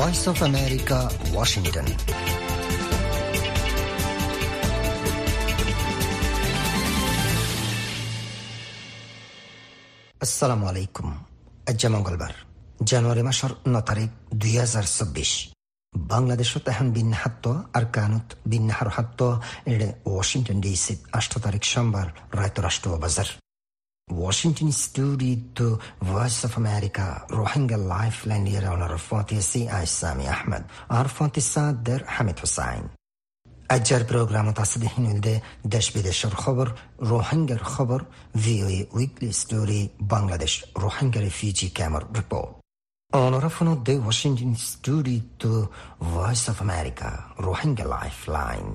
Voice of America Washington আসসালামু আলাইকুম আজ মঙ্গলবার জানুৱাৰী মাসৰ ন তাৰিখ দুই হাজাৰ চৌব্বিছ বাংলাদেশত এখন বিন্যাহাত্য আর কানুত বিন্যাহার এড়ে ওয়াশিংটন ডিসি আষ্ট তারিখ সোমবার রায়ত রায়তরাষ্ট্র বাজার। Washington studio Voice of America Rohingya Lifeline year Fatih I Sami Ahmed R Fatih Sader Hamid Hussain আজ্জার প্রোগ্রামত আছে দেহিনুলদে দেশ বিদেশের খবর রোহিঙ্গার খবর VOA weekly story Bangladesh Rohingya refugee ক্যামার report Onorevole de Washington Studio to Voice of America Rohingya Lifeline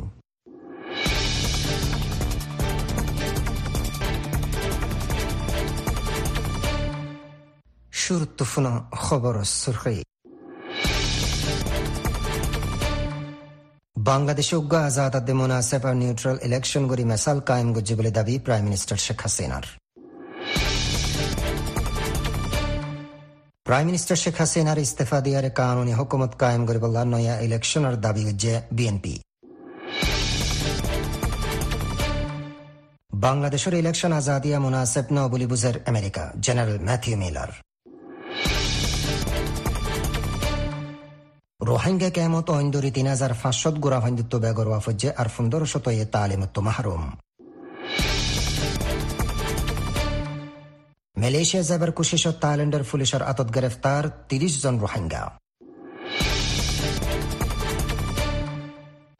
শুরুত্বফুনা খবর সুরখি বাংলাদেশ উগ্র আজাদ মুনাসেব আর নিউট্রাল ইলেকশন গরি মেসাল কায়েম গুজি বলে দাবি প্রাইম মিনিস্টার শেখ হাসিনার প্রাইম মিনিস্টার শেখ হাসিনার ইস্তফা দিয়ারে কানুনি হুকুমত কায়েম করে বললা নয়া ইলেকশনের দাবি উজ্জে বিএনপি বাংলাদেশের ইলেকশন আজাদিয়া মুনাসেব ন বলি বুঝের America general Matthew Miller Rohingya কেমত ঐন্দরি তিন হাজার পাঁচশত গোড়া হিন্দুত্ব বেগর ওয়াফজ্জে আর ফুন্দর শত এ তালিমত্ব মাহরুম মালয়েশিয়া যাবার কুশিশত থাইল্যান্ডের পুলিশের আতত গ্রেফতার তিরিশ জন রোহিঙ্গা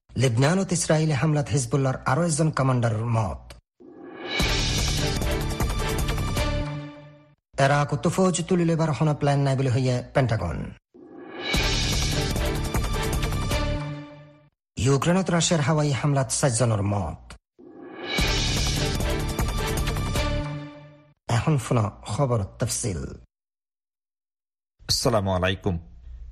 লেবনানত ইসরায়েলি হামলাত হিজবুল্লার আরও একজন কমান্ডার মত এরা কত ফৌজ তুলিলেবার হন প্ল্যান নাই বলে হইয়া পেন্টাগন ইউক্রেনত রাশিয়ার হাওয়াই হামলাত সাতজনের মত। এখন শুনো খবর তফসিল। আসসালামু আলাইকুম।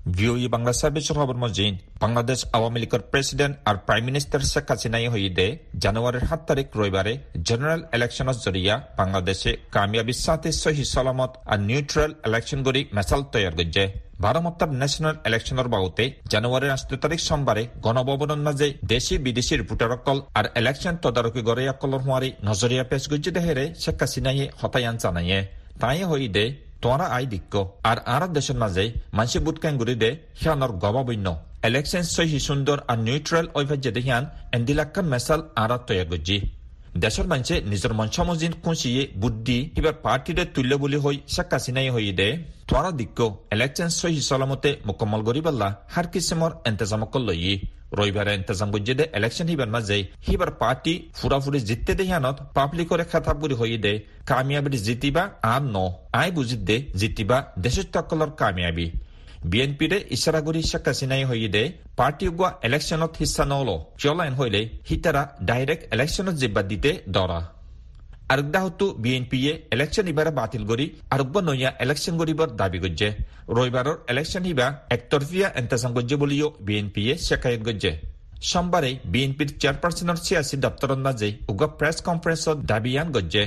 ভিওই বাংলা খবর মজিন, বাংলাদেশ আওয়ামী লীগের প্রেসিডেন্ট আর প্রাইম মিনিস্টার শেখ হাসিনাই হইদে জানুয়ারির সাত তারিখ রবিবারে জেনারেল ইলেকশনের জরিয়া বাংলাদেশে কামিয়াবির সাথে সহি সালামত আর নিউট্রাল ইলেকশন গড়ি মেসাল তৈয়ার গজ্জে ভারমত্তার ন্যাশনাল ইলেকশনের বাবুতে জানুয়ারির আষ্ট তারিখ সোমবারে গণভবনের মাঝে দেশি বিদেশি রিপোর্টারকল আর ইলেকশন তদারকি গড়ে গড়িয়াকলর হওয়ারি নজরিয়া পেশ গজ্জে দেহেরে শেখ হাসিনাইয়ে হতায়ান জানাইয়ে। তাই হইদে তোরা আই দিক্ক আর আর দেশের মাঝে মানসি দে হিয়ানর গবাবন্য ইলেকশন সহি সুন্দর আর নিউট্রাল ওইভাজ্যে দেহিয়ান এন্দিলাক্কা মেসাল আরা তৈয়া গজ্জি দেশের মানুষে নিজের মঞ্চমজিন খুঁচিয়ে বুদ্ধি এবার পার্টিরে তুল্য বলি হই শেখ হাসিনাই হই দে তোরা দিক্ক ইলেকশন সহি সলামতে মুকম্মল গরিবাল্লা হার কিসিমর এন্তেজামকল লই রবিবারে ইন্তজাম বুঝিয়ে দে ইলেকশন হিবার মাঝে হিবার পার্টি ফুরাফুরি জিততে দে হিয়ানত পাব্লিকৰে খাতাব বুড়ি হই দে কামিয়াবি জিতিবা আর ন। আই বুঝি দে, জিতিবা দেশের তকলর কামিয়াবি। বিএনপিৰে ইছাৰাগুৰি শেখ হাছিনাই হৈ দে পাৰ্টি গোৱা ইলেকশনত হিচ্ছা নল। চলাইন হইলে হিতারা ডাইৰেক্ট এলেকশ্যনত জিব্বা দিতে দৰা আরেকদাহতো বিএনপিয়ে ইলেকশন ইবারে বাতিল করি আরেকবা নইয়া ইলেকশন করিবার দাবি করছে রবিবারের ইলেকশন ইবা একতরফিয়া এন্তেজাম করছে বলিও বিএনপিয়ে শেখায়ত করছে সোমবারে বিএনপির চেয়ারপারসনের সিয়াসী দপ্তরের মাঝে উগা প্রেস কনফারেন্সত দাবিয়ান গজ্জে।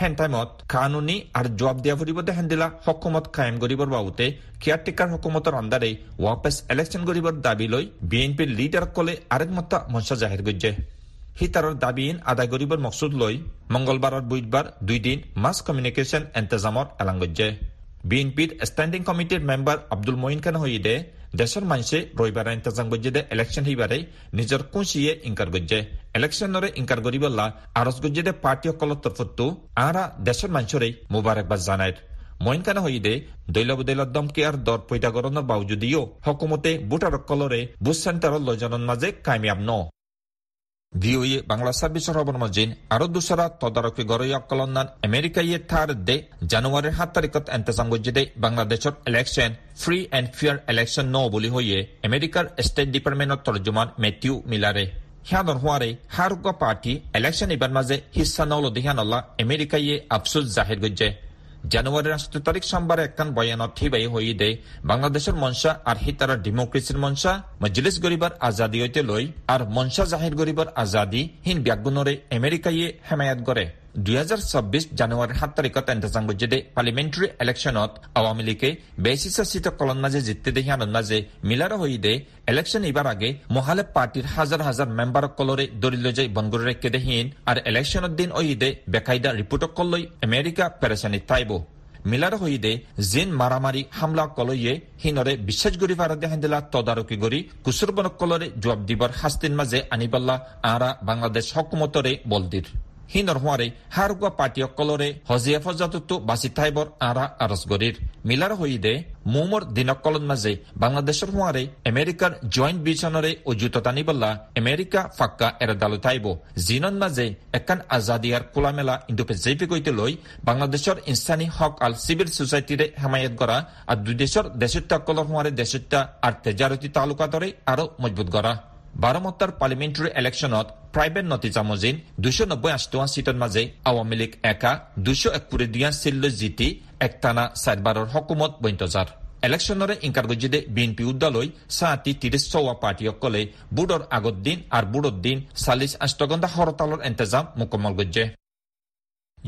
হেন টাইমত কানুনি আর জবাব দিয়া ফুরিব দেখান দিলা হকুমত কায়েম করিবার বাবুতে কেয়ারটেকার হকুমতর আন্দারে ওয়াপেস ইলেকশন করিবার দাবি লৈ বিএনপির লিডার কলে আরেক মতা মঞ্চা জাহির গজ্জে। হিতাৰৰ দাবীন আদায় কৰিবৰ মকচুদ লৈ মংগলবাৰৰ বুধবাৰ দুই দিন মাছ কমিউনিকেশ্যন এন্তেজামত এলাং গজ্জে বিএনপিৰ ষ্টেণ্ডিং কমিটিৰ মেম্বাৰ আব্দুল মঈন খান হইদে দেশৰ মানুষে রবিবার ইন্তজাম গজ্জে ইলেকশন হিবারে নিজের কুঁচিয়ে ইনকার গজ্জে ইলেকশনরে ইনকার করিবল্লা আরজ গজ্জে পার্টি সকলের তরফতো আরা দেশের মানুষরে মুবারকবাদ জানায় মইন কানা হইদে দৈলবদৈলত দমকে আর দর পৈতাগরণের বাউজুদিও হকুমতে বুটার কলরে বুথ সেন্টারত লজনের মাঝে কামিয়াব ন সার্ভিসের খবর মজিন, আরও দুসরা তদারকি গরয়াকলনান আমেরিকাইয়ে থার দে, জানুয়ারির সাত তারিখত এন্তেজাম গজ্জে বাংলাদেশের election free and fair election ন বলি হইয়ে আমেরিকার স্টেট ডিপার্টমেন্টর তর্জমান মেথিউ মিলারে হিয়ানর হুয়ারে হারুকা পার্টি ইলেকশন ইবার মাঝে হিস্সা নল দিহানল্লা আমেরিকাইয়ে আফসুস জাহির গজ্জে। জানুয়ারির আষ্ট তারিখ সোমবার একখান বয়ানত হিবাই হই দে বাংলাদেশের মনসা আর হিতারা ডেমোক্রেসির মনসা, মজলিস গরিবার আজাদি হইতে লই, আর মনসা জাহির গরিবার আজাদি, হিন ব্যাগুণরে আমেরিকাইয়ে হেমায়াত করে দুই হাজাৰ চৌবিশ জানুৱাৰীৰ সাত তাৰিখত এণ্টাজাং গজ্জেদে পাৰ্লিমেণ্টাৰী ইলেকশ্যনত আৱামী লীগে বেচিছ চিট কলন মাঝে জিততে দেখি আনন্দ মাঝে মিলার হইদে ইলেকশন এবার আগে মহালে পার্টির হাজার হাজার মেম্বার কলরে দরিল যাই বনগুরে রেখে দেহীন, আর ইলেকশনের দিন ওইদে বেকায়দা রিপোর্ট কলই আমেরিকা পেরেশানি তাইব। মিলার হইদে জিন মারামারি হামলা কলইয়ে হিনরে বিশ্বাস গরি ফারাদে হান্দিলা তদারকি গরি কুসুরবন কলরে জবাব দিবার হাস্তিন মাঝে আনিবাল্লা আরা বাংলাদেশ হকুমতরে বলদির। হিনর হুয়ারে হারগুয়া পার্টি অকলরে হজিয়া ফজাতুতু বাসি থাইবর আরা আরস গরির মিলার হইদে মোমর দিনকলন মাঝে বাংলাদেশের হুয়ারে আমেরিকার জয়েন্ট বিচনরে অজুত টানিবল্লা আমেরিকা ফাক্কা এরা দালু থাইব জিনন মাঝে একান আজাদিয়ার খোলামেলা ইন্দুপে জেপি কইতে লই বাংলাদেশের ইনসানি হক আল সিভিল সোসাইটিরে হেমায়ত করা আর দুই দেশের দেশত্বা কলর হুয়ারে দেশত্বা আর তেজারতি তালুকাতরে আরও মজবুত করা বারমত্তাৰ পাৰ্লিমেণ্টাৰী ইলেকশ্যনত প্ৰাইভেট নতিজা মজিন দুশ নব্বৈ আঠটোৱা চিটৰ মাজে আৱামী লীগ একা দুশ একুৰি দুয়া চিল্লৈ জিতি একটানা চাৰিবাৰৰ হকুমত বৈন্তজাৰ ইলেকশ্যনৰে ইনকাৰ গজিদে বিএনপি উদ্যালৈ চাহাতি ত্ৰিশ চৌৱা পাৰ্টীসকলে বুডৰ আগত দিন আৰু বুডৰ দিন চাল্লিছ আষ্টগন্ধা হৰতালৰ এন্তেজাম মোকমল গজ্জে।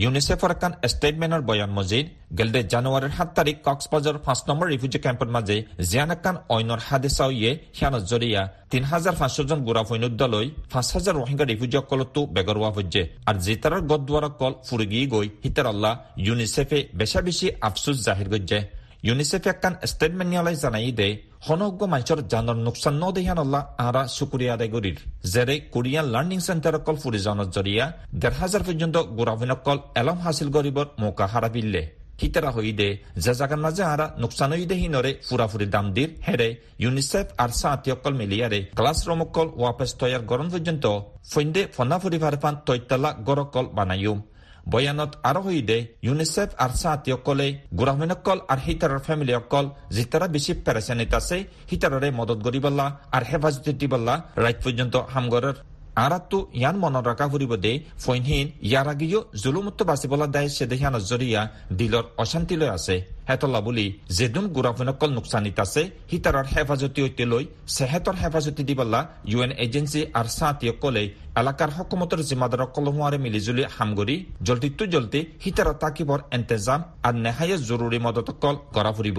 ইউনিচেফৰ এখন ষ্টেটমেণ্টৰ বয়ান মজিদ, গেলদে জানুৱাৰীৰ সাত তাৰিখ কক্সবাজাৰ পাঁচ নম্বৰ ৰিফিউজি কেম্পৰ মাজে জিয়ান একান অন্যৰ হাদিচাউয়ে সিয়ানত জৰিয়া তিন হাজাৰ পাঁচশজন গুৰা ফৈনুদ্দালৈ পাঁচ হাজাৰ ৰোহিংগা ৰিফিউজিসকলতো বেগৰুৱা হৈছে। আৰু জিতাৰৰ গদদুৱাৰকল ফুৰিগি গৈ হিতাৰ আল্লাহ ইউনিচেফে বেচা বেছি আফচোচ জাহিৰ কৰিছে। ইউনিচেফে একান ষ্টেটমেণ্ট নিয়ালাই জানাই দে সমগ্র মানুষের জানৰ নোকচান নদেহান আল্লাহ আরা শুকুরিয়া আদায় করির যেরে কোরিয়ান লার্নিং সেন্টার অকল ফুরি জানত জরিয়া দেড় হাজার পর্যন্ত অকল এলম হাসিল করিবর মৌকা হারা পিল্লে হিতারা হইদে যে জাগার মাঝে আরা নোকসান হইদে হিনরে ফুরাফুরি দাম দির হেরে ইউনিসেফ আর সাঁতি অকল মিলিয়ারে ক্লাসরুম অকল ওয়াপেস তৈয়ার গরম পর্যন্ত ফৈন্দে ফনাফুরি ভারফান তৈতালা গরকল বানাইম বয়ানত আরও ইউনিচেফ ইউনিসেফ আর সাহাতি অকলে অকল আর হিতারর ফেমিলি অকল জিতারা বেশি প্যারাসানিত আছে হিতাররে মদত গরিবাল্লা আর হেফাজত দিবাল্লা রাইট পর্যন্ত হামগরের আরাতো ইয়ান মনত রাখা ফুরিব দে ফৈনহীন ইয়ার আগেও জুলুমুক্ত বাচিবলা দায় সেদেহিয়া নজরিয়া দিলৰ অশান্তিলৈ আছে। হেতলা বুলি যেদুন গুৰাফিনকল নোকচানিত আছে। হিতাৰৰ হেফাজতি ঐতে লৈ চেহেতৰ হেফাজতি দিবলা ইউ এন এজেঞ্চি আৰু চাহাতীসকলে এলেকাৰ হকুমতৰ জিম্মাদাৰক কলমুৱাৰে মিলিজুলি হামগৰি জলদিতো জলদি হিতাৰত তাকিবৰ এন্তেজাম আৰু নেহায়ে জৰুৰী মদতকল কৰা ফুৰিব।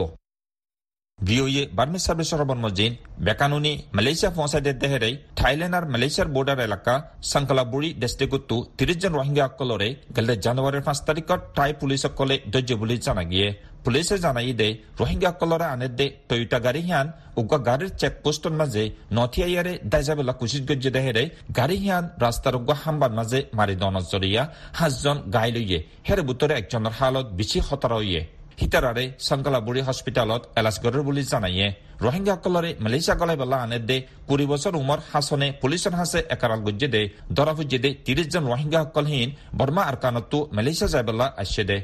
ভিওয়ে বার্মি সার্ভিসের মজিন বেকানুনি মালয়েশিয়া পৌঁছাইতে দেহেরে থাইল্যান্ড আর মালয়েশিয়ার বর্ডার এলাকা সংকলাবুড়ি ডিস্ট্রিক্টতো তিরিশ জন রোহিঙ্গা অকলরে গেলে জানুয়ারির পাঁচ তারিখত টাই পুলিশ অকলে ধৈর্য বুলি জানা গিয়ে পুলিশে জানাই দে রোহিঙ্গা অকলরে আনে দে টয়োটা গাড়ি হিয়ান উগা গাড়ির চেক পোস্টর মাঝে নথিয়াইয়ারে দাইজাবেলা কুচিত গজ্জে দেহেরে গাড়ি হিয়ান রাস্তার উগা হাম্বার মাঝে মারি দনজ জরিয়া হাঁসজন গাই লইয়ে হের বুতরে একজনের হালত বেশি খতরা হইয়ে হিতাৰাৰে সংকলাবুৰী হস্পিটেলত এলাজ বুলি জানায়ে ৰোহিংগাসকলৰে মালয়েছিয়া গলাই বলা আনে দে, কুৰি বছৰ উমৰ হাছনে পুলিচৰ হাছে একাৰাল গুজে দে দৰা ফুজে দে ত্ৰিশজন ৰোহিংগাসকলহীন বৰ্মা আৰকানতো মালয়েছিয়া যাই বলা আছে দে।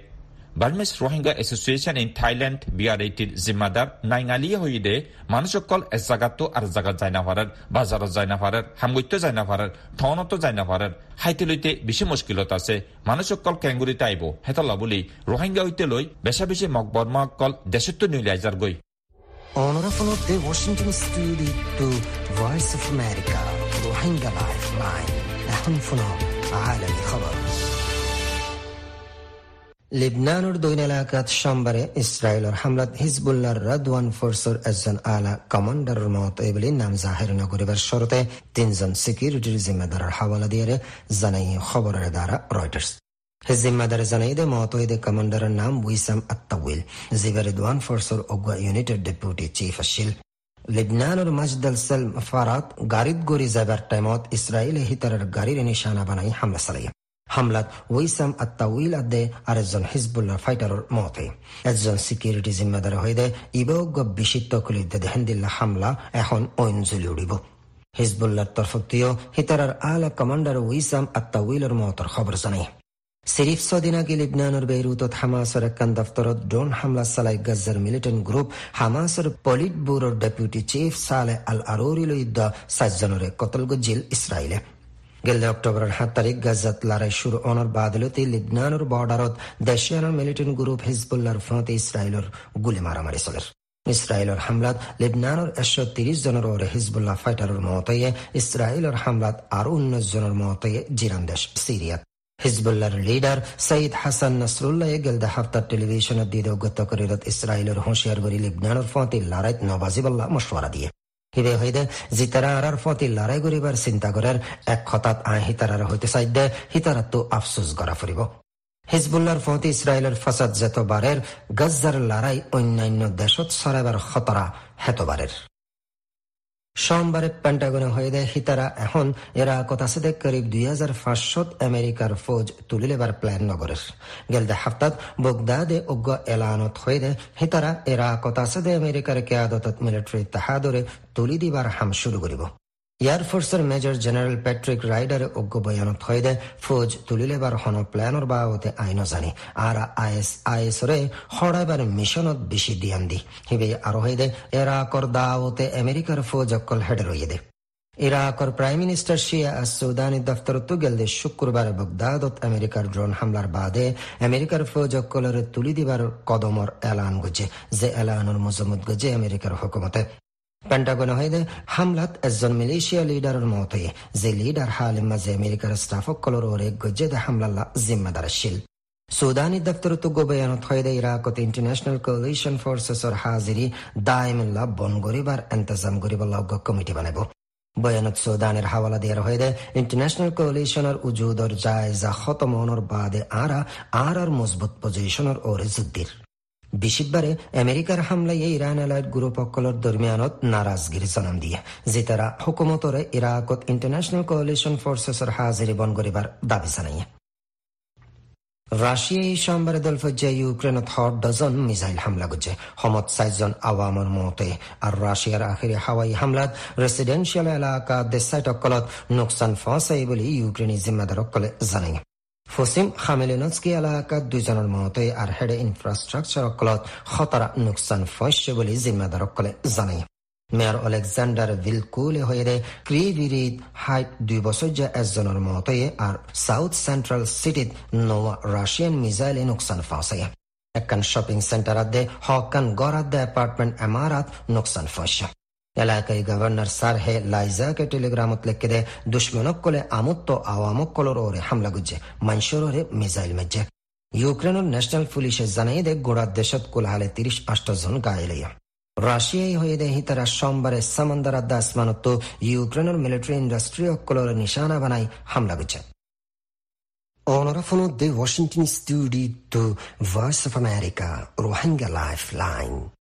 Burmese Rohingya association in Thailand বিআরএটির জিম্মাদার নাইঙালিয়ে হইদে মানুষসকল এ জাগাতো আর জাগাত যাই না পারার বাজারত যাই না পারার হামগত্য যাই না পারার থনত যাই না পারার হাইতে লইতে বেশি মুশকিলত আছে মানুষসকল কেঙ্গুরিতে আইব হেতলা বলি রোহিঙ্গা হইতে লই বেশা বেশি মক বর্মাসকল দেশত্ব নইলে আইজার গই Honorable the Washington Studio to Voice of America روهينجا لايف لاين نحن فنو عالمي خبر লেবনানৰ দৈন এলেকাত সোমবাৰে ইছৰাইলৰ হামলাত হিজবুল্লাৰ ৰাদৱান ফৰ্চৰ এজন আলা কমাণ্ডাৰৰ মত এই বুলি নাম জাহিৰ নকৰিবাৰ চৰতে তিনিজন ছিকিউৰিটিৰ জিম্মেদাৰৰ হাৱালা দিয়াৰে জানাই খবৰেৰে দ্বাৰা ৰয়টাৰ্ছ জিম্মেদাৰে জানাই দে মত দে কমাণ্ডাৰৰ নাম উইচাম আত্তাউইল যিবা ৰেদৱান ফৰ্চৰ অগুৱা ইউনিটৰ ডেপুটি চিফ আছিল লেবনানৰ মাজদাল চেল ফাৰাত গাড়ীত গৰি যাবাৰ টাইমত ইছৰাইলে হিতাৰৰ গাড়ীৰ নিশানা বনাই হামলা চলায় হামলাত ওইসাম আত্তাউইল আদে আর একজন হিজবুল্লাহ ফাইটারের মতে, একজন সিকিউরিটি জিম্মাদার দেয় ইবজ্ঞ বিশিত্ত খুলিতে হেন্দিল্লা হামলা এখন ঐন জ্বলি উঠিব হিজবুল্লার তরফতিও হিতারার আলা কমান্ডার উইসাম আত্তাউইলের মতর খবর জানায় সিরিফ ছদিন আগে লিবনানৰ বেইৰুটত হামাছৰ একান দফতৰত ড্ৰোন হামলা চলাই গাজাৰ মিলিটেণ্ট গ্ৰুপ হামাছৰ পলিট ব্যুৰৰ ডেপুটি চিফ চালে আল আৰোৰিলৈ চাৰিজনৰে কতল গজিল ইছৰাইলে গেলে অক্টোবৰৰ সাত তাৰিখ গাজাত লৰাই শুরু। অনার বাদলতে লিবনানৰ বৰ্ডাৰত দেশিয়ানৰ মিলিটেন্ট গ্ৰুপ হিজবুল্লাৰ ফ্ৰণ্টে ইছৰাইলৰ গুলি মাৰামাৰি চলে। ইছৰাইলৰ হামলাত লিবনানৰ এশ ত্ৰিশ জনৰ ওৰে হিজবুল্লাহ ফাইটাৰৰ মহতয়ে ইছৰাইলৰ হামলাত আৰু ঊনৈশ জনৰ মহতয়ে জিৰান দেশ চিৰিয়াত হিজবুল্লাহর লিডার সঈদ হাসান নসরুল্লাহে গেলদে হাফতার টেলিভিশনের দিদে গত করিরত ইসরায়েলের হুঁশিয়ার গরি লিবনানোর ফতি লড়াইত নবাজিবল্লাহ মশওয়ারা দিয়ে। হিবে হইদে? জিতারা আরার ফতি লড়াই করিবার চিন্তা করার এক খতাত আহ হিতারার হইতে চাইদে হিতারা তো আফসোস করা ফুরিব হিজবুল্লার ফতি ইসরায়েলের ফাসাদ যেতবারের গজ্জার লড়াই অন্যান্য দেশত সরাইবার খতরা হেতবারের সোমবারে পেন্টাগনে হয়ে দেয় হিতারা। এখন এরা কথাসেদে করিব দুই হাজার পাঁচশত আমেরিকার ফৌজ তুলি লেবার প্ল্যান নগরের। গেলদে হাফতাত বগদাদে অজ্ঞ এলানত হয়ে দেয় হিতারা। এরা কথাসেদে আমেরিকার কেয়াদত মিলিটারি তাহাদরে তুলি দিবার হাম শুরু করিব। মেজর জেনারেল প্যাট্রিক রাইডারে অজ্ঞ বয়ানত হয়ে দেয় ফৌজ তুলিলেবার হন প্ল্যানর বাবতে আইন জানি। আর আইএস রে হড়াইবার মিশনত বেশি দিয়ান দি। হিবে আরও হয়ে দে এরাকর দাওতে আমেরিকার ফৌজ অকল হেডে দে ইরাকর প্রাইম মিনিস্টার শিয়া সৌদানি দফতর তুগেলদে শুক্রবার বগদাদত আমেরিকার ড্রোন হামলার বাদে আমেরিকার ফৌজ অকলের তুলি দিবার কদমর এলান গুজে, যে এলানোর মজমুদ গুজে আমেরিকার হুকুমতে। হামলাত এজন মিলিশিয়া লিডারের মতে, যে লিডার হাল মাঝে আমেরিকার স্টাফ কলর ওরে গজ্জেদ হামলাল্লা জিম্মাদার শিল। সুদানি দপ্তর তো গোবয়ানত হয়ে ইরাকত ইন্টারন্যাশনাল কোলিশন ফোর্সেসর হাজিরি দায়মিল্লা বন গরিবার এন্তজাম কমিটি বানাব বয়ানত সুদানের হাওয়ালা দিয়ে হয়ে দেয় ইন্টারন্যাশনাল কোলিশনের উজুদর জায়জা খতমনের বাদে আরা আর আর মজবুত পজিশনের ওরে যুদ্ধির বিশিববারে আমেরিকার হামলায় ইরান এলাইট গুরুপক্ষলৰ দৰমিয়ানত নাৰাজগিৰি জনাম দিয়ে, যি তারা হুকুমতরে ইরাকত ইন্টারন্যাশনাল কোয়ালিশন ফোর্সেসর হাজিরি বন করিবার দাবি জানাইয়ে রাশিয়াই সোমবারে দলফজ্জে ইউক্রেনত হট ডজন মিসাইল হামলা করছে। হমত সাইজন আওয়ামর মতে, আর রাশিয়ার আখেরি হাওয়াই হামলাত রেসিডেন্সিয়াল এলাকা দেশাইট অকলত নোকসান ফসাই বলে ইউক্রেনি জিম্মাদার অকলে ফসিম খামেলিনস্কি এলাকাত দুইজনের মতে আর হেডে ইনফ্রাষ্ট্রাকচার অকলত খতরা নোকসান ফসছে বলে জিম্মাদার অকলে জানাই। মেয়র অলেকজান্ডার ভিলকুলে হয়ে ক্রিভিরিত হাইট দুই বছর যে একজনের মতে আর সাউথ সেন্ট্রাল সিটিত নোয়া রাশিয়ান মিসাইলে নোকসান ফাঁসে একখান শপিং সেন্টার দে হকান গড়াত দে অ্যাপার্টমেন্ট এমারাত নোকসান ফসা এলাকায় গভর্নর সারহে লাইজাকে টেলিগ্রামত লেখে দে দুশ্মনকলে আমুত্ত আওয়ামকলর ওরে হামলা গুজে মানসর ওরে মিসাইল মেজে। ইউক্রেনের ন্যাশনাল পুলিশে জানাই দে গোড়ার দেশত কুলহালে তিরিশ আষ্টজন গায়েলিয়া রাশিয়াই হয়ে দেহি তারা সোমবারে সামন্দার আদা আসমানত ইউক্রেনের মিলিটারি ইন্ডাস্ট্রি অকলর নিশানা বানাই হামলা গুজে। Onorafono de Washington Studio to Voice of America, Rohingya Lifeline.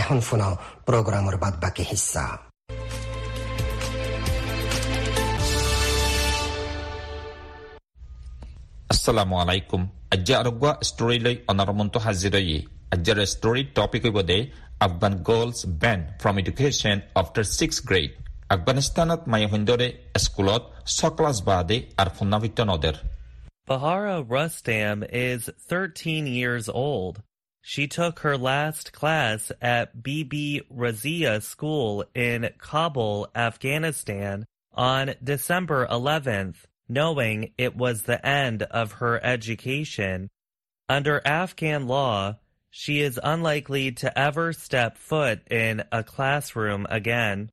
এখন শোনাও প্রোগ্রামের বাদ বাকি হিস্সা Assalamu alaikum. Ajja arugwa story lay onarmonto hazirayi. Ajja story topic ibode Afghan girls banned from education after 6th grade. আফগানিস্তানত মায়ে সুন্দৰে স্কুলত ছক্লাছ বাদে আৰু ফুন্নাভিত্য নদের Bahara Rustam is 13 years old. She took her last class at Bibi Razia School in Kabul, Afghanistan on December 11th, knowing it was the end of her education. Under Afghan law, she is unlikely to ever step foot in a classroom again.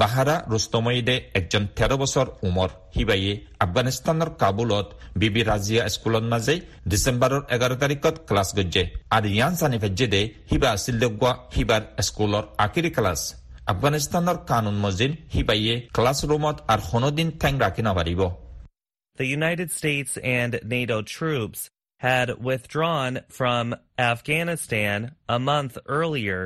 বাহাৰা ৰুস্তময়ীদে একজন তেৰ বছৰ উমৰ সিবাইয়ে আফগানিস্তানৰ কাবুলত বিবি ৰাজিয়া স্কুলত মাজে ডিচেম্বৰৰ এঘাৰ তাৰিখত class গজ্জে আৰু ইয়ান জানি ভেজ্জে সিবা আছিল লগোৱা সিবাৰ স্কুলৰ আখিৰি ক্লাছ আফগানিস্তানৰ কানুন মজিন সিবাইয়ে ক্লাছ ৰুমত আৰু কোনোদিন ঠেং ৰাখি নাপাৰিব The United States and NATO troops had withdrawn from Afghanistan a month earlier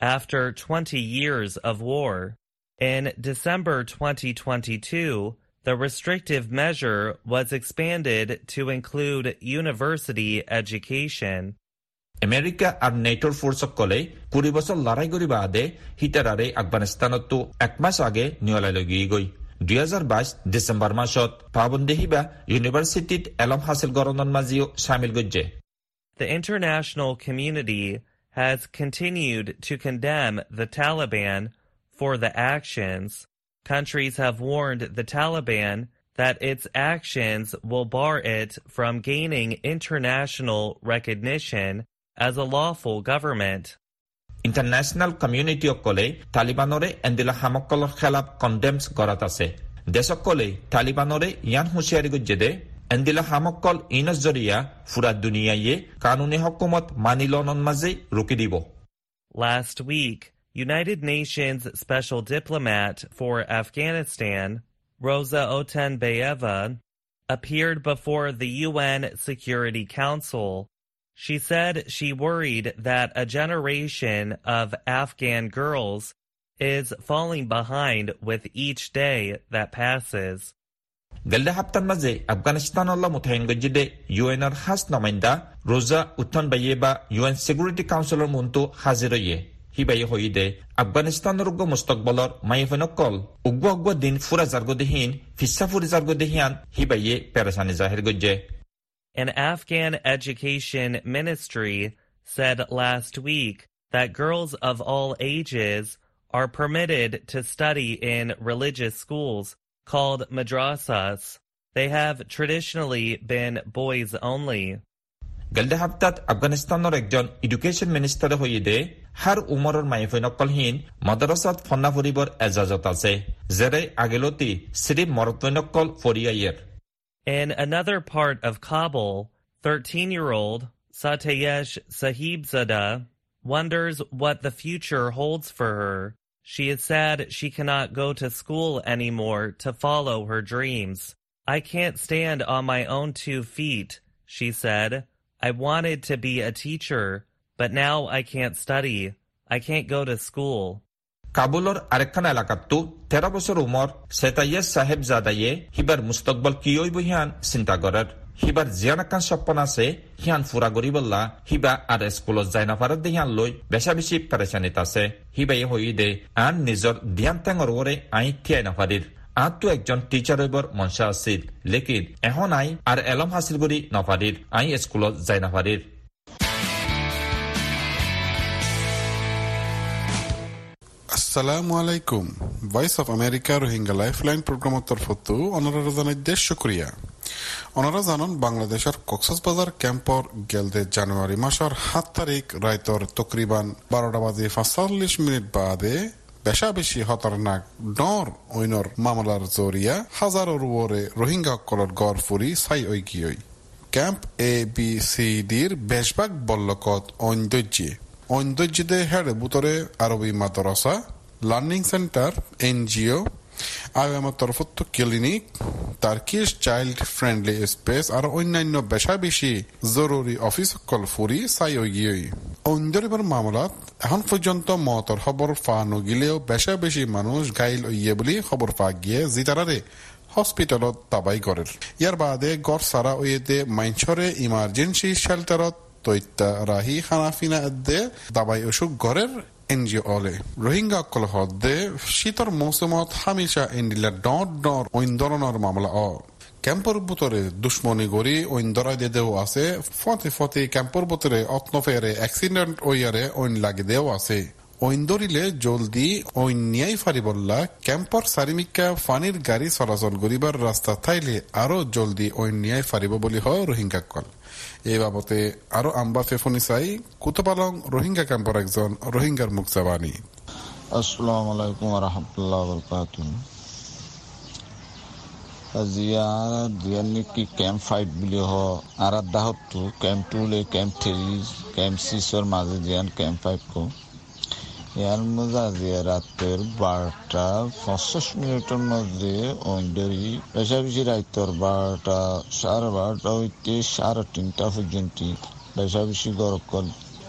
after 20 years of war. In December 2022, the restrictive measure was expanded to include university education. America আৰু নেটোৰ ফৰ্চসকলে কুৰি বছৰ লৰাই কৰি বাদে হিটাৰাৰে আফগানিস্তানতো এক মাস আগে নিয়লাই লগি গৈ দুই হাজাৰ বাইশ ডিচেম্বৰ মাসত পাবন্দী হিবা ইউনিভাৰ্চিটিত এলম হাচিল গৰণৰ মাজিও চামিল গজ্জে The international community has continued to condemn the Taliban for the actions. Countries have warned the Taliban that its actions will bar it from gaining international recognition as a lawful government. International কমিউনিটিসকলে তালিবানৰে এণ্ডিলা সামকলৰ খেলাপ কণ্ডেমছ কৰাত আছে দেশসকলে তালিবানৰে ইয়ান হুঁচিয়াৰি গুজে এণ্ডিলা সামকল ইনজ জৰিয়া ফুৰা দুনিয়ায়ে কানুনী হকুমত মানিলনৰ মাজে ৰুকি দিব Last week, United Nations Special Diplomat for Afghanistan, Rosa Otenbayeva, appeared before the UN Security Council. She said she worried that a generation of Afghan girls is falling behind with each day that passes. گله هفته مزه افغانستان الله متحد گجده یو ان هست نماینده روزا اوتن به یبا یو ان سکیوریتی کانسلر مونتو হইদে আফগানিস্তানের উগ্র মুস্তকবলর মাইফেনকল উগ্র উগ্র দিন ফুরা জার্গো দেহীন visa ফুরি জার্গো দেহিয়ান হিবাইয়ে পেরেশানি জাহির গজ্জে An Afghan education ministry said last week that girls of all ages are permitted to study in religious schools called madrasas. They have traditionally been boys only. গেল্ডে হাপ্তাত আফগানিস্তানৰ একজন এডুকেশ্যন মিনিষ্টাৰে হৈদে হাৰ উমৰৰ মাইফৈনকলহীন মাদ্ৰাছাত ফন্না ফুৰিবৰ এজাজত আছে যেৰে আগেলতি Shri মৰতৈনকল ফৰিয়াইয়েৰ In another part of Kabul, 13 year old Satayesh Sahibzada wonders what the future holds for her. She is sad she cannot go to school anymore to follow her dreams. I can't stand on my own two feet, she said. I wanted to be a teacher, but now I can't study. I can't go to school. কাবুলৰ আৰেকখান এলেকাতো তেৰ বছৰ উমৰ চেতাইয়ে চাহেব জাদায়ে সিবাৰ মুস্তকবল কিয়ই বহিয়ান চিন্তা কৰাৰ। সিবাৰ জিয়ান একান সপন আছে, Sean ফুৰা গৰিবল্লা সিবা আর স্কুলত যাই নাপাৰত দেহিয়ান লৈ বেচা বেছি পেৰেচানিত আছে। সিবাই হৈ দে, আন নিজৰ ধ্যান টেঙৰ ওৰে আই থিয়াই নাপাৰিৰ। আঁতটো একজন টিচাৰ হইবৰ মঞ্চা আছিল, লেকিন এখন আই আর এলম হাসিল কৰি নাপাৰিৰ। আই স্কুলত যাই নাপাৰিৰ। আসসালামু আলাইকুম Voice of America Rohingya Lifeline প্রোগ্রামের তরফতো অনারা জানাই দেশ শুক্রিয়া। অনারা জানান, বাংলাদেশের কক্সবাজার ক্যাম্পর গেলদে জানুয়ারি মাসের সাত তারিখ রাইতর তকরিবান বারোটা বাজে পাঁচচল্লিশ মিনিট বাদে বেশা বেশি খতরনাক ডর ঐনর মামলার জরিয়া হাজারোর ওরে রোহিঙ্গা সকলের গড় ফুরি চাই ঐকিয়ই ক্যাম্প এ বি সি ডির বেশভাগ বল্লকত ঐন্দর্যে ঐন্দর্যদে হেড বুতরে আরবি মাদ্রাসা লার্নিং সেন্টার এনজিও আইএমএর তরফত clinic Turkish child friendly space আর অন্যান্য বেশা বেশি জরুরি অফিস সকল ফুরি চাই গিয়ে অন্দরিবার মামলাত এখন পর্যন্ত মতর খবর ফা নগিলেও বেশা বেশি মানুষ গাইল ইয়ে বুলি খবর পা গিয়ে জিতারারে হস্পিটালত তাবাই করে ইয়ার বাদে গড় সারা ওয়েতে মাইনছরে ইমার্জেন্সি শেল্টারত তৈত্যা রাহি খানাফিনা এদ্দে দাবাই অসুখ ঘরের অলে। রোহিঙ্গা অকল হদ্দে শীতর মৌসুমত হামিশা এন্ডিলা ডর ডর ঐন ধরনের মামলা অ। ক্যাম্পর বুতরে দুশ্মনী গড়ি অইন দরাই দেও আছে, ফতে ফতে ক্যাম্পর বুতরে অত্নফেরে অ্যাক্সিডেন্ট ওইয়ারে ঐন লাগি দেও আছে। দরিলে জলদি নিয়াই ফারিবল্লা, ক্যাম্পর সারিমিকা, ফানির গাড়ি চলাচল করিবার রাস্তা থাইলে আরও জলদি নিয়াই ফারিব বলি হয় রোহিঙ্গা কল। এই বাবতে আরও আম্বা ফেফনি চাই, কুতপালং রোহিঙ্গা ক্যাম্পর একজন রোহিঙ্গার মুখ জাবানি। আসসালামু আলাইকুম রহমতুল্লাহ বরকাত জিয়ার ক্যাম্প ফাইভ বুলি হ আর দাহতু ক্যাম্প টু লে ক্যাম্প থ্রি ক্যাম্প সিক্সর মাঝে জিয়ান ক্যাম্প ফাইভ কো মজা দিয়ে রাতের বারোটা পঞ্চাশ মিনিটের মধ্যে ওইন্ডারি বেশা বেশি রাইতর বারোটা, সাড়ে বারোটা হইতে সাড়ে তিনটা পর্যন্ত বেশা বেশি গরম কল।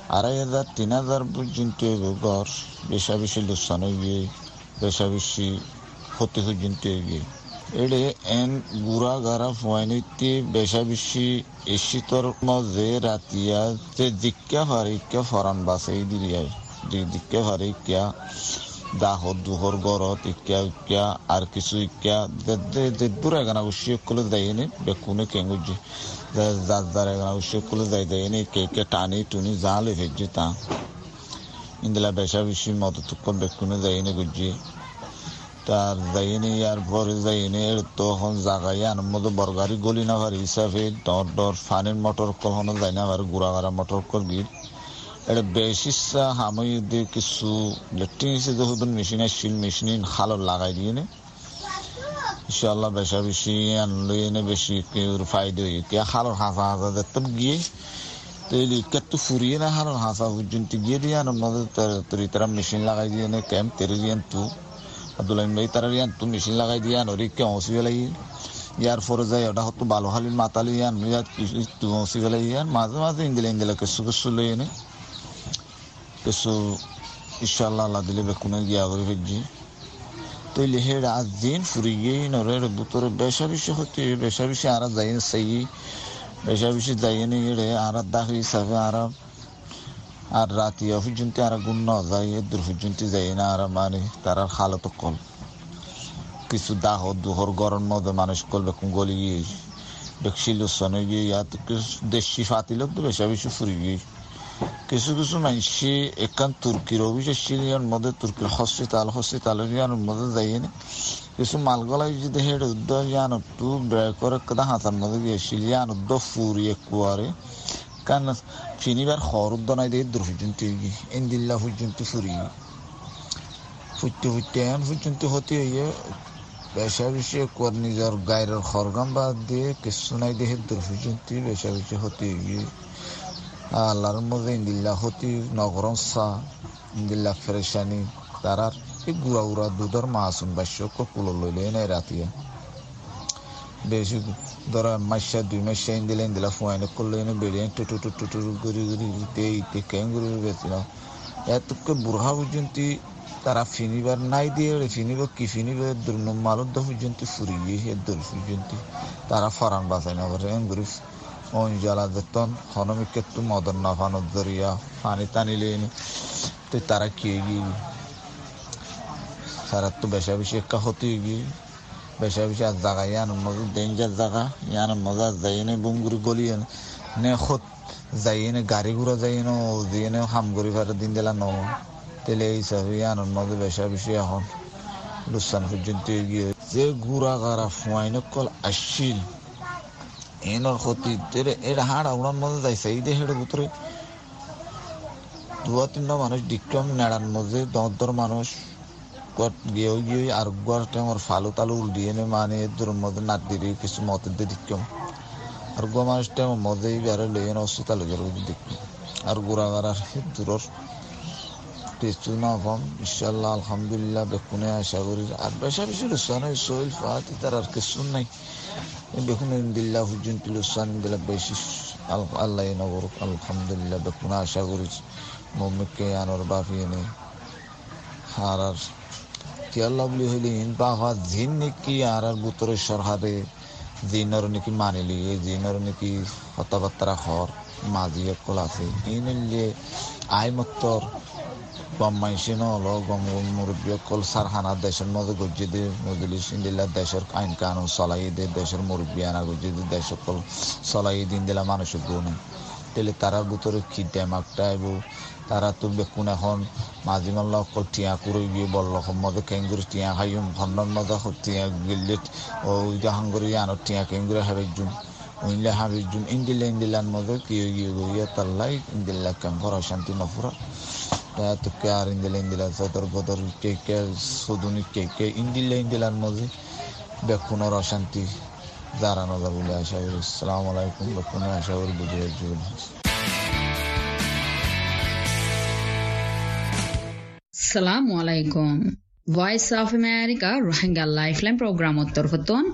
আড়াই হাজার, তিন হাজার পর্যন্ত ঘর। বেশা বেশি লোকসান হয়ে বেশা বেশি ক্ষতি পর্যন্ত হয়ে এড়ে এন গুড়া গারা ফুয়াইনিতে বেশা বেশি এসিতর মধ্যে রাতিয়া যে দিক্কা ফারিক্কা ফরান বাসাই দিলিয়ায় দিকে ভারে কিয়া দাহ দুহর গরত ইক্যা ইক্যা, আর কিছু ইক্যা। দূর এগানা উসি কলে দেয়নি বেকুনে কেঙ্গুজি যার এগানা উসি কলে দেয় দেয়নি কে কে টানি টুনি জালে ভেজি তা। ইন্দিলা বেশা বেশি মত তুক্কর বেকুনে দেয়নি গুজি তার যাইনি আর পরে যাইনি তখন জাগাই আনন্দ বরগারি গলি না পারি হিসাবে ডর ডর, ফানির মোটর কল হন যাই না পারে গুড়াগাড়া মোটর কল গিট এটা বেশি হামই দিয়ে কিছু লেট্রিন হিসেবে যখন মেশিন আসছিল মেশিন হালো লাগাই দিয়ে নে। ইনশাল্লাহ বেশা বেশি আনলো এনে বেশি কেউর ফায়দা হয়ে কে হালোর হাসা হাসা দেখতাম গিয়ে তৈলি কেতু ফুরিয়ে না হালোর হাসা পর্যন্ত গিয়ে দিয়ে আনন্দ তরি তারা মেশিন লাগাই দিয়ে নে, ক্যাম্প তেরে দিয়ে তু। আব্দুল্লাহ ভাই তারা ইয়ান তু, মেশিন লাগাই দিয়ে আনো রিকে অসি বেলাই ইয়ার পরে যাই ওটা হতো বালো হালির মাতালি ইয়ান ইয়ার তু অসি ইয়ান মাঝে মাঝে ইন্দিলে ইন্দিলে কেসু কেসু লই এনে কিছু ইনশাল্লাহ আল্লাহ দিলে বেকুনে গিয়া করে ফেলছি তৈলে হে রাত দিন ফুরি গিয়ে নরের বুতরে বেশা বেশি হতে বেশা বেশি আর যাই সেই, বেশা বেশি যাই নি এড়ে আর দাহ হিসাবে আর আর রাতি পর্যন্ত আর গুণ ন যায় দূর পর্যন্ত যাই না আর মানে তার হালত কল। কিছু দাহ দুহর গরম মধ্যে মানুষ কল বেকুন গলি গিয়ে বেকশি লুসনে গিয়ে, ইয়াত দেশি ফাতিল বেশা বেশি ফুরি গিয়ে। কিছু কিছু মানুষে একান তুর্কির অভিযোগ সিরিয়ার মধ্যে তুর্কির হসপিটাল হসপিটাল মধ্যে যাইনি কিছু মালগলাই যদি হেড উদ্যোগ ইয়ান একটু ব্যয় করে কেদা হাতার মধ্যে গিয়েছিল ইয়ান উদ্যোগ ফুরি একুয়ারে কারণ ফিনিবার খর উদ্যোগ নাই দিয়ে দূর পর্যন্ত ইন্দিল্লা পর্যন্ত ফুরি ফুটতে ফুটতে এন পর্যন্ত হতে হইয়ে বেশা বেশি একবার নিজের গায়ের খরগাম বাদ দিয়ে কিছু নাই দিয়ে দূর পর্যন্ত বেশা বেশি হতে হইয়ে আল্লাহর মধ্যে ইন্দিল্লা হতি, নগরম সা, ইন্দিল্লা ফেরেশানি তারার এই গুড়া উড়া দুধর মাসুন বাস্য কুলো লইলে নাই রাতিয়া। বেশি ধরো মাসা দুই মাসা ইন্দিলা ইন্দিলা ফুয়াইনে করলে এনে বেরিয়ে টুটু টুটু টুটু গুড়ি গুড়ি তে ইতে কেন গুড়ি বেছিল এতকে বুড়া পর্যন্ত তারা ফিনিবার নাই দিয়ে ফিনিবার কি ফিনিবার দুর্ন মালুদ পর্যন্ত ফুরি গিয়ে দূর পর্যন্ত তারা ফরান বাঁচাই না পারে গুড়ি অঞ্জলা যেতন হনমিক একটু মদন না ফানত জরিয়া পানি টানি লেনি তো তারা কি গিয়ে সারা তো বেশা বেশি একটা হতে গিয়ে বেশা বেশি আর জায়গা ইয়ান মজা, ডেঞ্জার জায়গা ইয়ান মজা যাই নে বুমগুড়ি গলি নে খত যাই নে গাড়ি ঘোড়া যাই নো দিয়ে নে হামগুড়ি ফারে দিন দিলা ন। তেলে এই হিসাবে ইয়ান মজা বেশা বেশি এখন। লুসান পর্যন্ত গিয়ে যে গুড়া গাড়া ফুয়াইন কল আসছিল। এনর ক্ষতি এটা হাড় উড়ান মধ্যে যাইছে এই দেহের ভিতরে দুয়া তিনটা মানুষ ডিক্রম নেড়ার মধ্যে দর মানুষ গিয়ে গিয়ে আর গোয়ার টাইমর ফালু তালু উল্টিয়ে নে মানে দূর মধ্যে নাট দিয়ে কিছু মতের দিয়ে ডিক্রম আর গোয়া মানুষ টাইম মধ্যে বেড়ে লইয়ে অসুতালু গেল দেখি আর গোড়া গাড়ার দূরর টেস্টু না পাম ইনশাল্লাহ আলহামদুলিল্লাহ, বেকুনে আশা করি। আর বেশা বেশি রুসান সোহেল ফাতি, তার আর কিছু নাই। দেখুন ইন্দিল্লাহ হুজুন তুলুসান দিলা বেশি আল্লাহ নগর, আলহামদুলিল্লাহ, বেকুনে আশা করি। মম্মিকে আনোর বাফিয়ে নেই আর আর কি আল্লাহ বলি হইলি বাহা জিন নাকি আর আর বুতরে সরহারে জিনর নাকি মানিলি, এই জিনর নাকি কথাবার্তা হর মাঝি একল আছে এই নিলে আই মত্তর গম মাইসি নলো গম মুরব্বী কল সারহানা দেশের মধ্যে গজ্জি দে মজলিস ইন্দিল্লা দেশের আইন কানুন চলাই দে দেশের মুরব্বী আনা গজ্জি দে দেশ কল চলাই দিন দিলা মানুষের গুণে তেলে তারার ভিতরে কি ডেমাকটা আইব তারা তো বেকুন এখন মাঝি মাল্লা অকল টিয়া করে গিয়ে বলল মধ্যে কেঙ্গুরি টিয়া খাইম ভন্ডন মধ্যে টিয়া গিল্লে ওই হাঙ্গুরি আনো টিয়া কেঙ্গুরি হাবেজুম উইলে হাবেজুম ইন্দিল্লা ইন্দিল্লার মধ্যে কি গিয়ে গিয়ে তাল্লাই ইন্দিল্লা ক্যাম্পর শান্তি নফুরা ইন্দিলা ইন্দিলার মধ্যে বেকুনের অশান্তি দাঁড়ানো যাবে বলে আশা করি সালাম আলাইকুম, বেকুনের আশা করি বুঝে সালামু আলাইকুম। Voice of America Rohingya lifeline প্রোগ্রামত তরফতন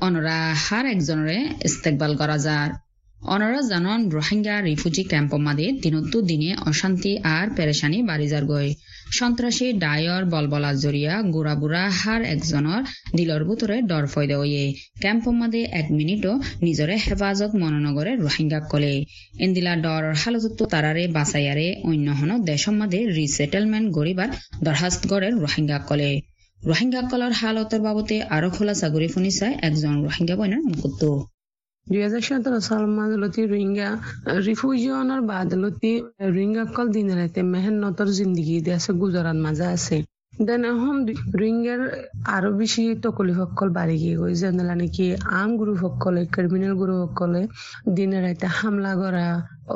অনরা হার একজনরে ইস্তেকবাল করা যার। অনরা জানন, রোহিঙ্গা রিফুজি ক্যাম্প মাদে দিনত্তু দিনে অশান্তি আর পেরেশানি বাড়ি যার গই সন্ত্রাসী ডায়ৰ বলবলা জৰিয়া গুড়া বুঢ়া হাৰ একজনৰ দিলৰ বুটৰে ডৰ ফয়দে ওয়ে কেম্প মাদে এক মিনিটো নিজৰে হেফাজত মননগৰে রোহিঙ্গা কলে। এন্দিলা ডর হালতত্ব তারারে বাসাইয়ারে অন্য হন দেশম মাদে রিসেটেলমেন্ট গরিবার দরখাস্ত গড়ে রোহিঙ্গা কলে। রোহিঙ্গাসকলৰ হালতৰ বাবতে আরও খোলা চাগুৰি শুনিছাই একজন রোহিঙ্গা বইনার মুকুত্তো। দুই হাজার সতেরো সাল মাজলতি রোহিঙ্গা রিফিউজিয়নৰ বাদলতি রোহিঙ্গাসকল দিন দি আছে, গুজৰাট মাজে আছে। দেন এখন রোহিঙ্গার আরও বেশি তকলিফসকল বাড়ি গিয়ে নাকি আম গ্রুপ সকলে ক্রিমিনাল গ্রুপ সকলে হামলা করা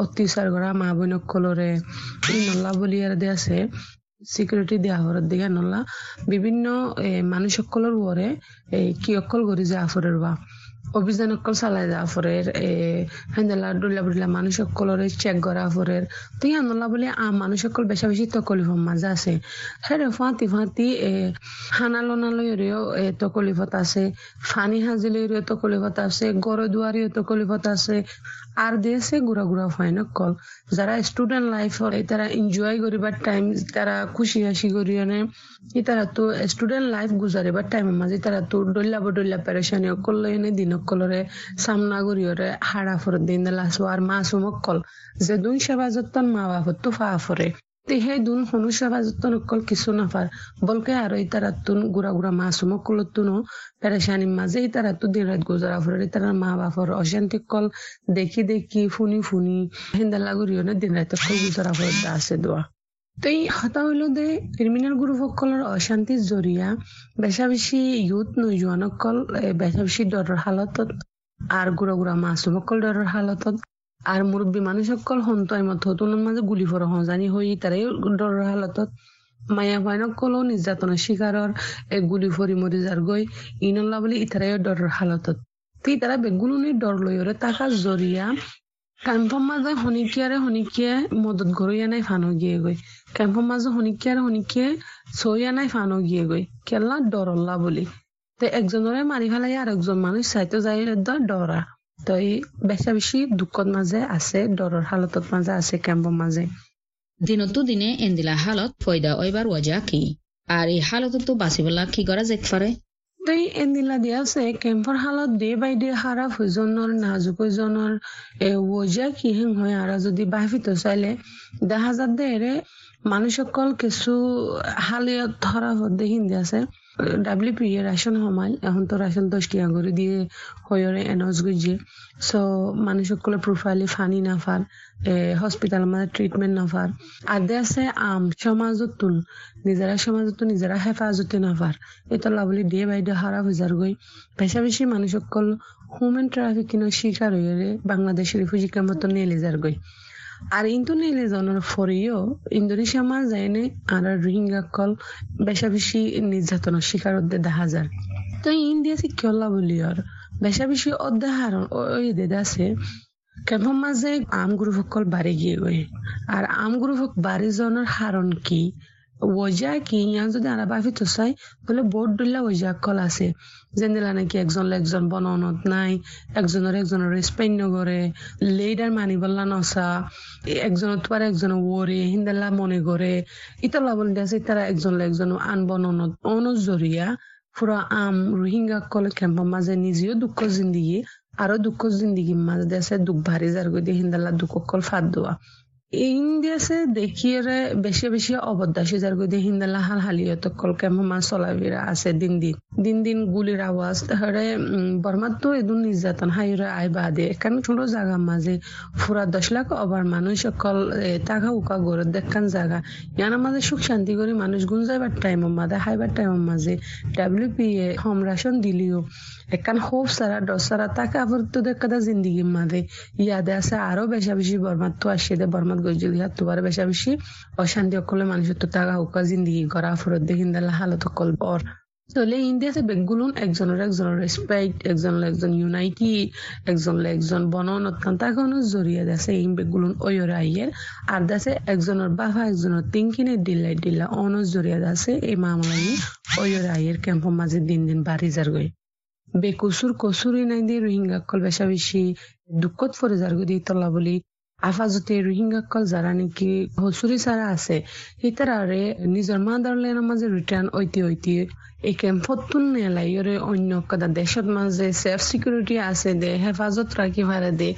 অত্যাচার করা মা বোন সকলরে নল্লা বলি আর আছে সিকিউরিটি দেওয়া হওয়ার দিকে নল্লা বিভিন্ন মানুষ সকলের উপরে কি অকল করি যে আফরের বা অভিযান অকল চালাই যা ফরের হেন্দেলা ডুলা বুলা মানুষ সকলের চেক করা ফরের তো ইয়ানলা বলে মানুষ সকল বেশা বেশি তকলিফ মাঝে আছে। হেরে ফাঁতি ফাঁতি হানা লনা লইরেও তকলিফত আছে। ফানি তকলি তকলিফত আছে। গড় দুয়ারিও তকলিফত আছে। আর দিয়েছে ঘুরা ঘুরা ফাইন কল যারা স্টুডেন্ট লাইফ তারা এনজয় করিবার টাইম তারা খুশি হাসি করি আনে তারা তো স্টুডেন্ট লাইফ গুজারিবার টাইমের মাঝে তারা তো ডল্লা বডল্লা পেরেশানি অকল এনে দিন অকলরে সামনা করি ওরে হাড়া ফর দিন লাসো আর মাসুম অকল যে দুই সেবা যত্তন মা বাপ তো ফা ফরে তে সেই দুন হনু সেবা যত্ন অকল কিছু নাফার বলকে আর এই তুন গুড়া গুড়া মাসুম অকল তুনো পেরেশানি মাঝে তারা দিন রাত গুজারা ফরে তারা মা বাপর অশান্তি কল দেখি দেখি ফুনি ফুনি হিন্দালা করিয়নে দিন রাত কল গুজারা ফরে আছে দোয়া তো এই হতা হইল দে ক্রিমিনাল গ্রুপসকলৰ অশান্তিৰ জৰিয়া বেচা বেছি ইউথ নজোৱানসকল বেচা বেছি ডৰৰ হালতত, আৰু গুড়া গুড়া মাছুমসকল ডৰৰ হালতত আৰু মুৰব্বী মানুহসকল সন্তই মথুনৰ মাজে গুলি ফৰা হওঁ। জানি হৈ তাৰে দৰৰ হালতত। মায়া ভাইনসকলেও নিৰ্যাতনৰ শিকাৰৰ এক গুলি ফৰি মৰি যাৰ গৈ ইনলা বুলি ইতাৰে দৰৰ হালতত। তি তাৰা বেগুলনি দৰ লৈ তাকা জৰিয়া। কেম্পৰ মাজে শনিকিয়াৰে শনিকিয়ে মদত ঘৰৈয়া নাই ফানো গিয়ে গৈ কেম্পৰ মাজে শনিকিয়াৰে শনিকিয়ে নাই আনাই ফানগিয়ে গৈ কেলা দৰল্লা বুলি। তে একজনৰে মাৰি ফেলাই আৰু একজন মানুহ চাইতো যায় দৰা। তো এই বেচা বেশি দুঃখত মাঝে আছে ডৰৰ হালতত মাঝে আছে কেম্পৰ মাঝে দিনতো দিনে এন্দিলা হালত ফয়দা ওইবার ওয়াজা কি। আর এই হালততো বাঁচিবলা কি করা যেতে পারে তই এন্দিলা দিয়া আছে কেম্পৰ হালত ডে বাই ডে হাৰা ফুজনৰ নাজুক জনৰ এ ওজা কি হেং হয় আৰ যদি বাহিত চাইলে। দেখা যাত দেৰে মানুহসকল কিছু হালিয়ত ধরা হতে হিন্দি আছে। ডাব্লিউপি এর রেশন সমাইল এখন তো রেশন দশ টিয়া করে দিয়ে হয়রে এনজ গুজিয়ে সো মানুষ সকলের প্রোফাইলে ফানি নাফার হসপিটাল মানে ট্রিটমেন্ট নাফার। আদে আছে আম সমাজত তুন নিজেরা সমাজত নিজেরা হেফাজতে নাফার। এতলা বলি দিয়ে বাইদে হারা হইজার গই বেশা বেশি মানুষ সকল হিউম্যান ট্রাফিকিংয়ের শিকার হয়ে বাংলাদেশের রিফিউজি ক্যাম্পত নিয়ে যার গই আর জনের ফরিও ইন্দোনেশিয়া মাল যায়নে আর রোহিঙ্গা কল বেশা বেশি নির্যাতনের শিকার অধ্যে দেখা যায়। তো ইন্ডিয়া শিক্ষলা বলি আর বেশা বেশি অধ্যাহার ওই দেদে আছে কেমন মাঝে আম গ্রুপ সকল বাড়ি গিয়ে আর আম গ্রুপ বাড়ি জনের হারণ কি? ওজা কি ইয়ান যদি আনা বাফি তো চাই বলে বোর্ড দুলা ওজা কল আছে যেনেলা নাকি একজন একজন বননত নাই একজনের একজনের রেসপেক্ট নগরে লেডার মানি নসা একজনের তোয়ার একজন ওরে হিন্দাল্লা মনে করে ইতলা বলে আছে তারা একজন একজন আন বননত অনুজরিয়া পুরা আম রোহিঙ্গা কলে ক্যাম্পের মাঝে নিজেও দুঃখ জিন্দিগি আরও দুঃখ জিন্দিগির মাঝে দেশে দুঃখ ভারী যার গদি হিন্দাল্লা দুঃখ কল ফাঁদ দেওয়া ইন্ডিয়াসে দেখিয়ে বেশি বেশি অবদাসী যার গদি হিন্দালা হাল হালিয়ত কল কেমন চলাবিরা আছে দিন দিন। দিন দিন গুলির আওয়াজ তাহলে বর্মার তো এদুন নির্যাতন হাইরে আই বাদে এখান ছোট জায়গা মাঝে ফুরা দশ লাখ অবার মানুষ সকল টাকা উকা গড়ে দেখান জায়গা ইয়ার মাঝে সুখ শান্তি করে মানুষ গুন যাইবার টাইমের মাঝে হাইবার টাইমের মাঝে ডাব্লিউপি এ হোম রাশন দিলিও। একান খুব সারা দশ সারা টাকা আবার তো দেখা জিন্দিগির মাঝে। ইয়াদে আছে আরও বেশা বেশি বর্মার তো আসিয়ে দে বর্মার গজল হাত তোবার বেশা বেশি অশান্তি অকলে মানুষের তো টাকা উকা জিন্দিগি করা, ফরত দেখিন দালা হালত অকল বর চলে ইন্ডিয়াতে বেগুলুন একজনের একজনের রেসপেক্ট একজনের একজন ইউনাইটি একজনের একজন বননত কান্তাগন জড়িয়ে দেশে ইন বেগুলুন ওয়র আইয়ের। আর দেশে একজনের বাফা একজনের তিনকিনে ডিল্লাই ডিল্লা অন জড়িয়ে দেশে এই মামলানি ওয়র আইয়ের ক্যাম্পের মাঝে দিন দিন বাড়ি যার গই বেকুসুর কসুরি নাই দিয়ে রোহিঙ্গা কল বেশা বেশি দুঃখত ফরে যার গদি তলা বলি। আফাজতে রোহিঙ্গা কল যারা নাকি হসুরি সারা আছে হিতারারে নিজের মা মাদারল্যান্ডের মাঝে রিটার্ন ঐতি ঐতি এই অন্য কদা দেশত মাঝে সেফ সিকিউরিটি আছে দে, হেফাজত রাখি ভাড়া দে।